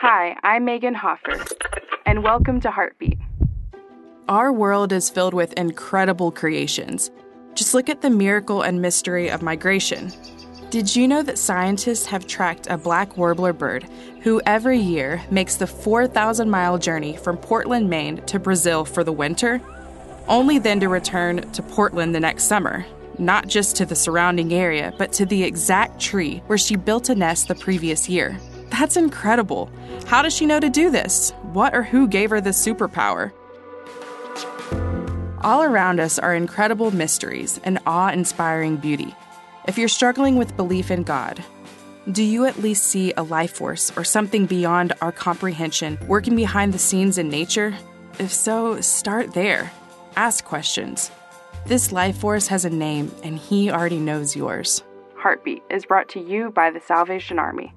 Hi, I'm Megan Hoffer, and welcome to Heartbeat. Our world is filled with incredible creations. Just look at the miracle and mystery of migration. Did you know that scientists have tracked a blackpoll warbler bird who every year makes the 4,000 mile journey from Portland, Maine to Brazil for the winter, only then to return to Portland the next summer? Not just to the surrounding area, but to the exact tree where she built a nest the previous year. That's incredible. How does she know to do this? What or who gave her this superpower? All around us are incredible mysteries and awe inspiring beauty. If you're struggling with belief in God, do you at least see a life force or something beyond our comprehension working behind the scenes in nature? If so, start there. Ask questions. This life force has a name, and He already knows yours. Heartbeat is brought to you by the Salvation Army.